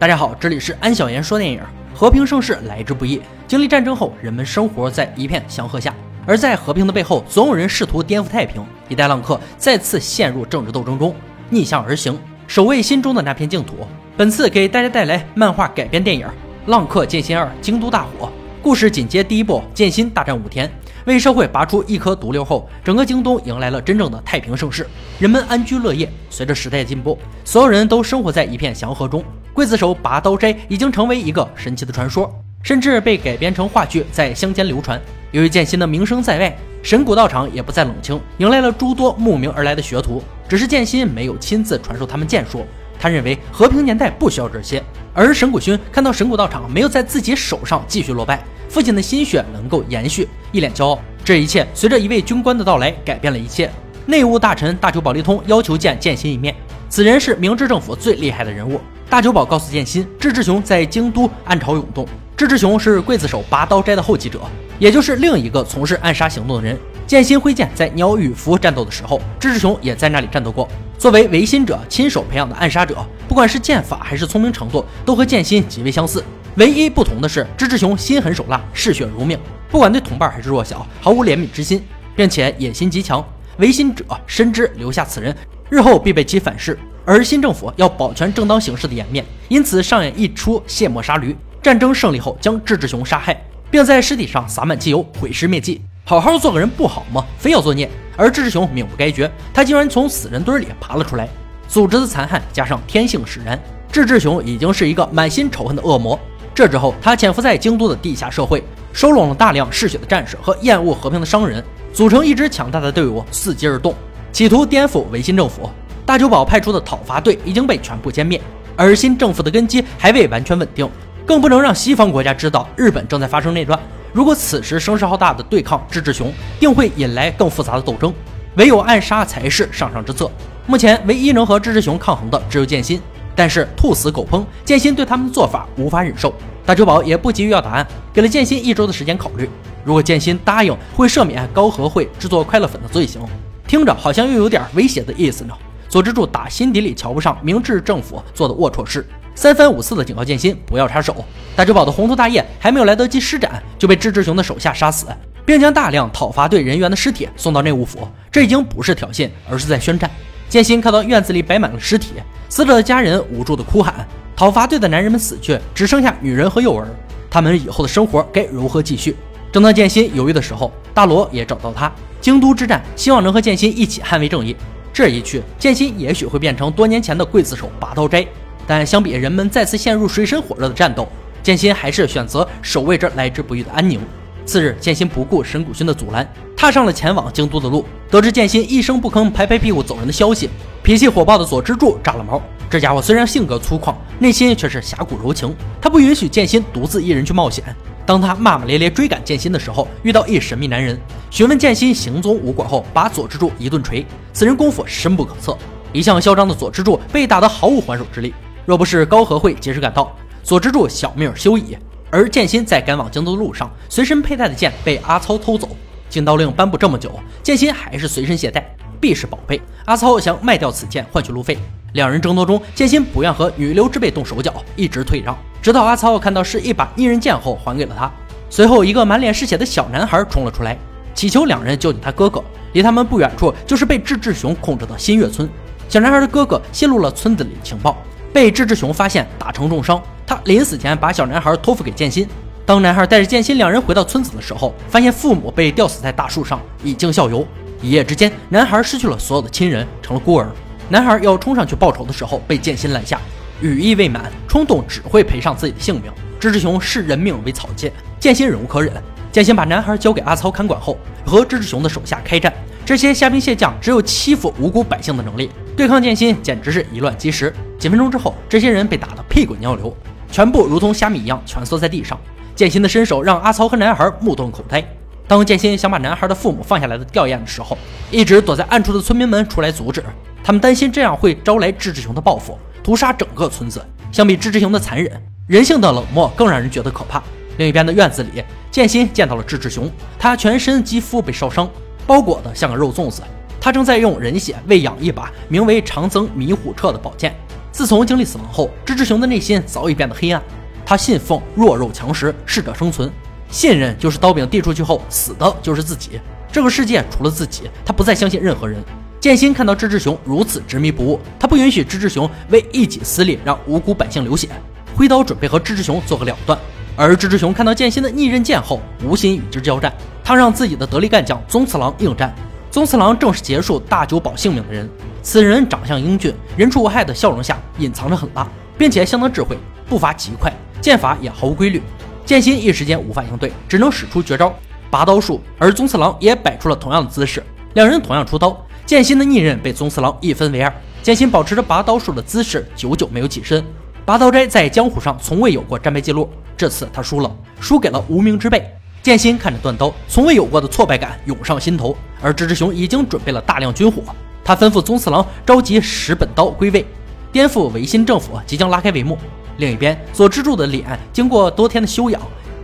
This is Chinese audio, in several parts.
大家好，这里是安小言说电影。和平盛世来之不易，经历战争后，人们生活在一片祥和下。而在和平的背后，总有人试图颠覆太平。一代浪客再次陷入政治斗争中，逆向而行，守卫心中的那片净土。本次给大家带来漫画改编电影《浪客剑心二：京都大火》。故事紧接第一部，剑心大战五天。为社会拔出一颗毒瘤后，整个京都迎来了真正的太平盛世，人们安居乐业。随着时代进步，所有人都生活在一片祥和中。刽子手拔刀斋已经成为一个神奇的传说，甚至被改编成话剧，在乡间流传。由于剑心的名声在外，神谷道场也不再冷清，迎来了诸多慕名而来的学徒。只是剑心没有亲自传授他们剑术，他认为和平年代不需要这些。而神谷勋看到神谷道场没有在自己手上继续落败。父亲的心血能够延续，一脸骄傲。这一切随着一位军官的到来改变了一切。内务大臣大久保利通要求见剑心一面，此人是明治政府最厉害的人物。大久保告诉剑心，志志雄在京都暗潮涌动。志志雄是刽子手拔刀斋的后继者，也就是另一个从事暗杀行动的人。剑心挥剑在鸟羽服战斗的时候，志志雄也在那里战斗过。作为维新者亲手培养的暗杀者，不管是剑法还是聪明程度，都和剑心极为相似。唯一不同的是，芝志雄心狠手辣，嗜血如命，不管对同伴还是弱小，毫无怜悯之心，并且野心极强。维新者深知留下此人，日后必被其反噬，而新政府要保全正当形势的颜面，因此上演一出卸磨杀驴。战争胜利后，将志志雄杀害，并在尸体上撒满汽油，毁尸灭迹。好好做个人不好吗？非要作孽。而志志雄命不该绝，他竟然从死人堆里爬了出来。组织的残害加上天性使然，志志雄已经是一个满心仇恨的恶魔。这之后，他潜伏在京都的地下社会，收拢了大量嗜血的战士和厌恶和平的商人，组成一支强大的队伍，伺机而动，企图颠覆维新政府。大久保派出的讨伐队已经被全部歼灭，而新政府的根基还未完全稳定，更不能让西方国家知道日本正在发生内乱。如果此时声势浩大的对抗志志雄，定会引来更复杂的斗争。唯有暗杀才是上上之策。目前唯一能和志志雄抗衡的只有剑心。但是兔死狗烹，剑心对他们的做法无法忍受。大久保也不急于要答案，给了剑心一周的时间考虑。如果剑心答应，会赦免高和会制作快乐粉的罪行。听着好像又有点威胁的意思呢。佐之助打心底里瞧不上明治政府做的龌龊事，三番五次的警告剑心不要插手。大久保的宏图大业还没有来得及施展，就被志志雄的手下杀死，并将大量讨伐队人员的尸体送到内务府。这已经不是挑衅，而是在宣战。剑心看到院子里摆满了尸体。死者的家人无助的哭喊，讨伐队的男人们死去，只剩下女人和幼儿。他们以后的生活该如何继续？正当剑心犹豫的时候，大罗也找到他。京都之战，希望能和剑心一起捍卫正义。这一去，剑心也许会变成多年前的刽子手拔刀斋。但相比人们再次陷入水深火热的战斗，剑心还是选择守卫着来之不易的安宁。次日，剑心不顾神谷勋的阻拦，踏上了前往京都的路。得知剑心一声不吭、拍拍屁股走人的消息，脾气火爆的佐之助炸了毛。这家伙虽然性格粗犷，内心却是侠骨柔情。他不允许剑心独自一人去冒险。当他骂骂咧咧追赶剑心的时候，遇到一神秘男人，询问剑心行踪无果后，把佐之助一顿锤。此人功夫深不可测，一向嚣张的佐之助被打得毫无还手之力。若不是高和会及时赶到，佐之助小命休矣。而剑心在赶往京都的路上，随身佩戴的剑被阿操偷走。禁刀令颁布这么久，剑心还是随身携带，必是宝贝。阿操想卖掉此剑换取路费，两人争夺中，剑心不愿和女流之辈动手脚，一直退让，直到阿操看到是一把逆刃剑后还给了他。随后，一个满脸是血的小男孩冲了出来，祈求两人救救他哥哥。离他们不远处就是被志志雄控制的新月村。小男孩的哥哥泄露了村子里的情报，被志志雄发现，打成重伤。他临死前把小男孩托付给剑心。当男孩带着剑心两人回到村子的时候，发现父母被吊死在大树上，以儆效尤。一夜之间，男孩失去了所有的亲人，成了孤儿。男孩要冲上去报仇的时候，被剑心拦下。羽翼未满，冲动只会赔上自己的性命。志志雄视人命为草芥，剑心忍无可忍。剑心把男孩交给阿操看管后，和志志雄的手下开战。这些虾兵蟹将只有欺负无辜百姓的能力，对抗剑心简直是以乱击石。几分钟之后，这些人被打得屁滚尿流，全部如同虾米一样蜷缩在地上。剑心的身手让阿曹和男孩目瞪口呆。当剑心想把男孩的父母放下来的吊唁的时候，一直躲在暗处的村民们出来阻止。他们担心这样会招来志志雄的报复，屠杀整个村子。相比志志雄的残忍，人性的冷漠更让人觉得可怕。另一边的院子里，剑心见到了志志雄，他全身肌肤被烧伤，包裹的像个肉粽子。他正在用人血喂养一把名为长增迷虎彻的宝剑。自从经历死亡后，志志雄的内心早已变得黑暗。他信奉弱肉强食，适者生存，信任就是刀柄递出去后死的就是自己。这个世界除了自己，他不再相信任何人。剑心看到志志雄如此执迷不悟，他不允许志志雄为一己私利让无辜百姓流血，挥刀准备和志志雄做个了断。而志志雄看到剑心的逆刃剑后，无心与之交战，他让自己的得力干将宗次郎应战。宗次郎正是结束大久保性命的人，此人长相英俊，人畜无害的笑容下隐藏着狠辣，并且相当智慧，步伐极快，剑法也毫无规律。剑心一时间无法应对，只能使出绝招拔刀术，而宗次郎也摆出了同样的姿势，两人同样出刀。剑心的逆刃被宗次郎一分为二，剑心保持着拔刀术的姿势，久久没有起身。拔刀斋在江湖上从未有过战败记录，这次他输了，输给了无名之辈。剑心看着断刀，从未有过的挫败感涌上心头。而志志雄已经准备了大量军火，他吩咐宗次郎召集十本刀归位，颠覆维新政府即将拉开帷幕。另一边，左之助的脸经过多天的休养，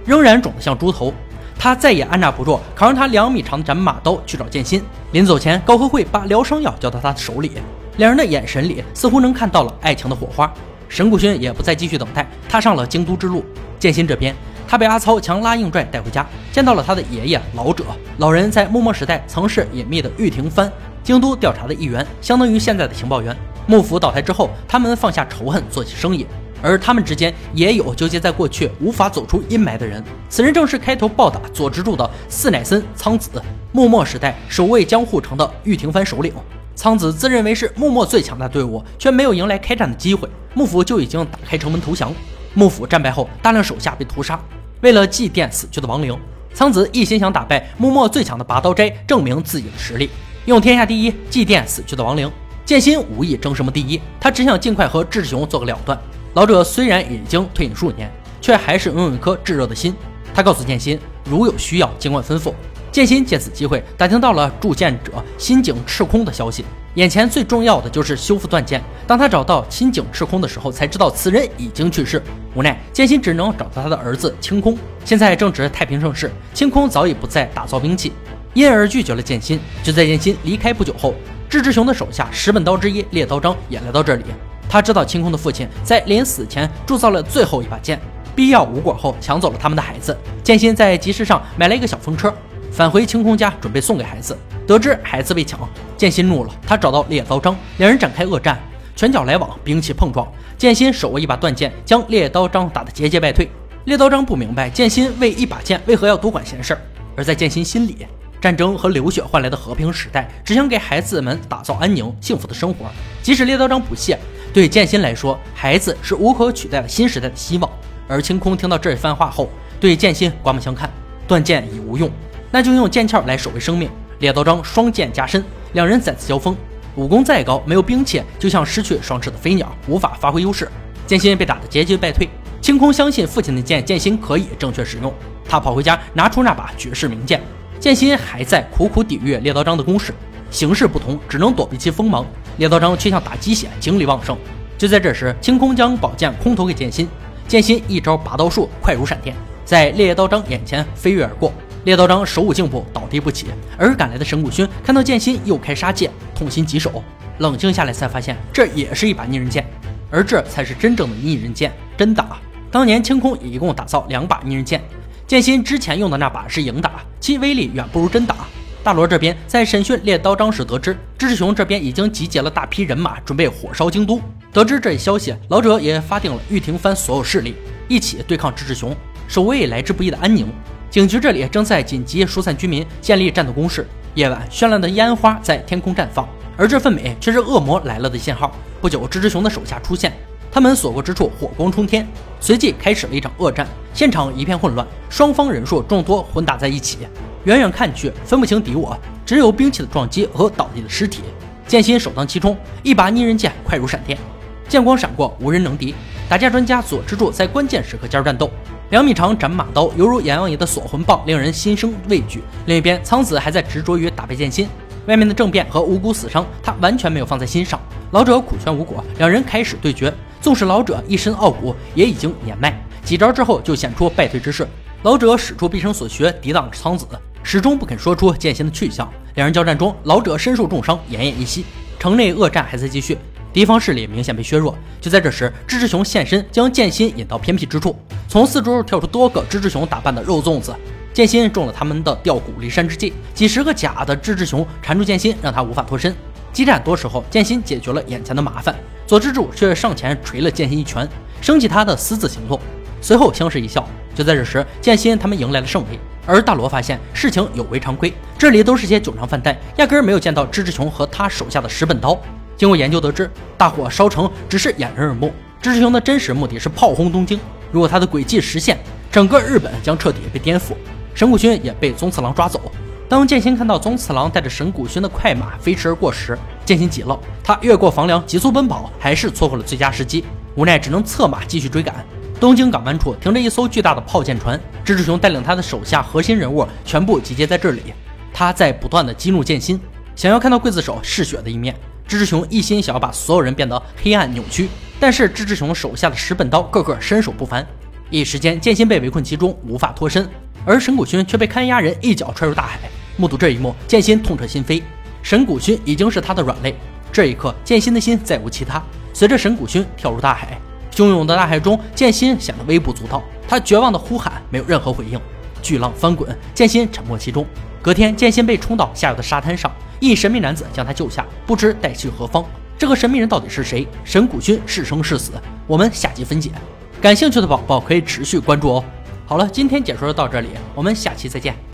仍然肿得像猪头。他再也按捺不住，扛着他两米长的斩马刀去找剑心。临走前，高和惠把疗伤药交到他的手里，两人的眼神里似乎能看到了爱情的火花。神谷勋也不再继续等待，踏上了京都之路。剑心这边，他被阿操强拉硬拽带回家，见到了他的爷爷老者。老人在幕末时代曾是隐秘的玉庭藩京都调查的一员，相当于现在的情报员。幕府倒台之后，他们放下仇恨，做起生意。而他们之间也有纠结在过去无法走出阴霾的人，此人正是开头暴打左之助的四乃森苍子，幕末时代守卫江户城的玉庭藩首领。苍子自认为是幕末最强大的队伍，却没有迎来开战的机会，幕府就已经打开城门投降。幕府战败后，大量手下被屠杀。为了祭奠死去的亡灵，苍子一心想打败幕末最强的拔刀斋，证明自己的实力，用天下第一祭奠死去的亡灵。剑心无意争什么第一，他只想尽快和志雄做个了断。老者虽然已经退隐数年，却还是拥有一颗炙热的心。他告诉剑心，如有需要，尽管吩咐。剑心借此机会打听到了铸剑者新井赤空的消息。眼前最重要的就是修复断剑。当他找到新井赤空的时候，才知道此人已经去世。无奈，剑心只能找到他的儿子清空。现在正值太平盛世，清空早已不再打造兵器，因而拒绝了剑心。就在剑心离开不久后，志志雄的手下十本刀之一猎刀章也来到这里。他知道清空的父亲在临死前铸造了最后一把剑，必要无果后抢走了他们的孩子。剑心在集市上买了一个小风车，返回清空家准备送给孩子。得知孩子被抢，剑心怒了，他找到猎刀章，两人展开恶战，拳脚来往，兵器碰撞。剑心手握一把断剑，将猎刀章打得节节败退。猎刀章不明白剑心为一把剑为何要多管闲事，而在剑心心里。战争和流血换来的和平时代，只想给孩子们打造安宁幸福的生活。即使猎刀章不屑，对剑心来说，孩子是无可取代的新时代的希望。而清空听到这一番话后，对剑心刮目相看。断剑已无用，那就用剑鞘来守卫生命。猎刀章双剑加身，两人再次交锋。武功再高，没有兵器，就像失去双翅的飞鸟，无法发挥优势。剑心被打得节节败退。清空相信父亲的剑，剑心可以正确使用。他跑回家，拿出那把绝世名剑。剑心还在苦苦抵御猎刀章的攻势，形势不同，只能躲避其锋芒。猎刀章却像打鸡血，精力旺盛。就在这时，清空将宝剑空投给剑心，剑心一招拔刀术，快如闪电，在猎刀章眼前飞跃而过。猎刀章手舞颈部，倒地不起。而赶来的神谷勋看到剑心又开杀戒，痛心疾首。冷静下来才发现，这也是一把逆刃剑，而这才是真正的逆刃剑，真打。当年清空也一共打造两把逆刃剑。剑心之前用的那把是影打，其威力远不如真打。大罗这边在审讯猎刀章时得知，志志雄这边已经集结了大批人马，准备火烧京都。得知这一消息，老者也发定了玉庭藩所有势力，一起对抗志志雄，守卫来之不易的安宁。警局这里正在紧急疏散居民，建立战斗工事。夜晚，绚烂的烟花在天空绽放，而这份美却是恶魔来了的信号。不久，志志雄的手下出现。他们所过之处火光冲天，随即开始了一场恶战，现场一片混乱，双方人数众多混打在一起，远远看去分不清敌我，只有兵器的撞击和倒地的尸体。剑心首当其冲，一把逆刃剑快如闪电，剑光闪过，无人能敌。打架专家左之助在关键时刻加入战斗，两米长斩马刀犹如阎王爷的锁魂棒，令人心生畏惧。另一边，苍子还在执着于打败剑心，外面的政变和无辜死伤，他完全没有放在心上。老者苦劝无果，两人开始对决。纵使老者一身傲骨，也已经年迈，几招之后就显出败退之势。老者使出毕生所学抵挡着苍子，始终不肯说出剑心的去向。两人交战中，老者身受重伤，奄奄一息。城内恶战还在继续，敌方势力明显被削弱。就在这时，芝志雄现身，将剑心引到偏僻之处，从四周跳出多个芝志雄打扮的肉粽子。剑心中了他们的调虎离山之计，几十个假的芝志雄缠住剑心，让他无法脱身。激战多时候，剑心解决了眼前的麻烦，左之助却上前捶了剑心一拳，升起他的私自行动。随后相视一笑。就在这时，剑心他们迎来了胜利。而大罗发现事情有违常规，这里都是些酒商饭袋，压根儿没有见到芝志雄和他手下的石本刀。经过研究得知，大火烧成只是掩人耳目，芝志雄的真实目的是炮轰东京。如果他的诡计实现，整个日本将彻底被颠覆。神谷勋也被宗次郎抓走。当剑心看到宗次郎带着神谷勋的快马飞驰而过时，剑心急了，他越过房梁急速奔跑，还是错过了最佳时机，无奈只能策马继续追赶。东京港湾处停着一艘巨大的炮舰船，芝志雄带领他的手下核心人物全部集结在这里。他在不断的激怒剑心，想要看到刽子手嗜血的一面。芝志雄一心想要把所有人变得黑暗扭曲，但是芝志雄手下的石本刀个个身手不凡，一时间剑心被围困其中，无法脱身。而神谷勋却被看押人一脚踹入大海。目睹这一幕，剑心痛彻心扉。神谷勋已经是他的软肋。这一刻，剑心的心再无其他。随着神谷勋跳入大海，汹涌的大海中，剑心显得微不足道。他绝望的呼喊，没有任何回应。巨浪翻滚，剑心沉没其中。隔天，剑心被冲到下游的沙滩上，一神秘男子将他救下，不知带去何方。这个神秘人到底是谁？神谷勋是生是死？我们下集分解。感兴趣的宝宝可以持续关注哦。好了，今天解说就到这里，我们下期再见。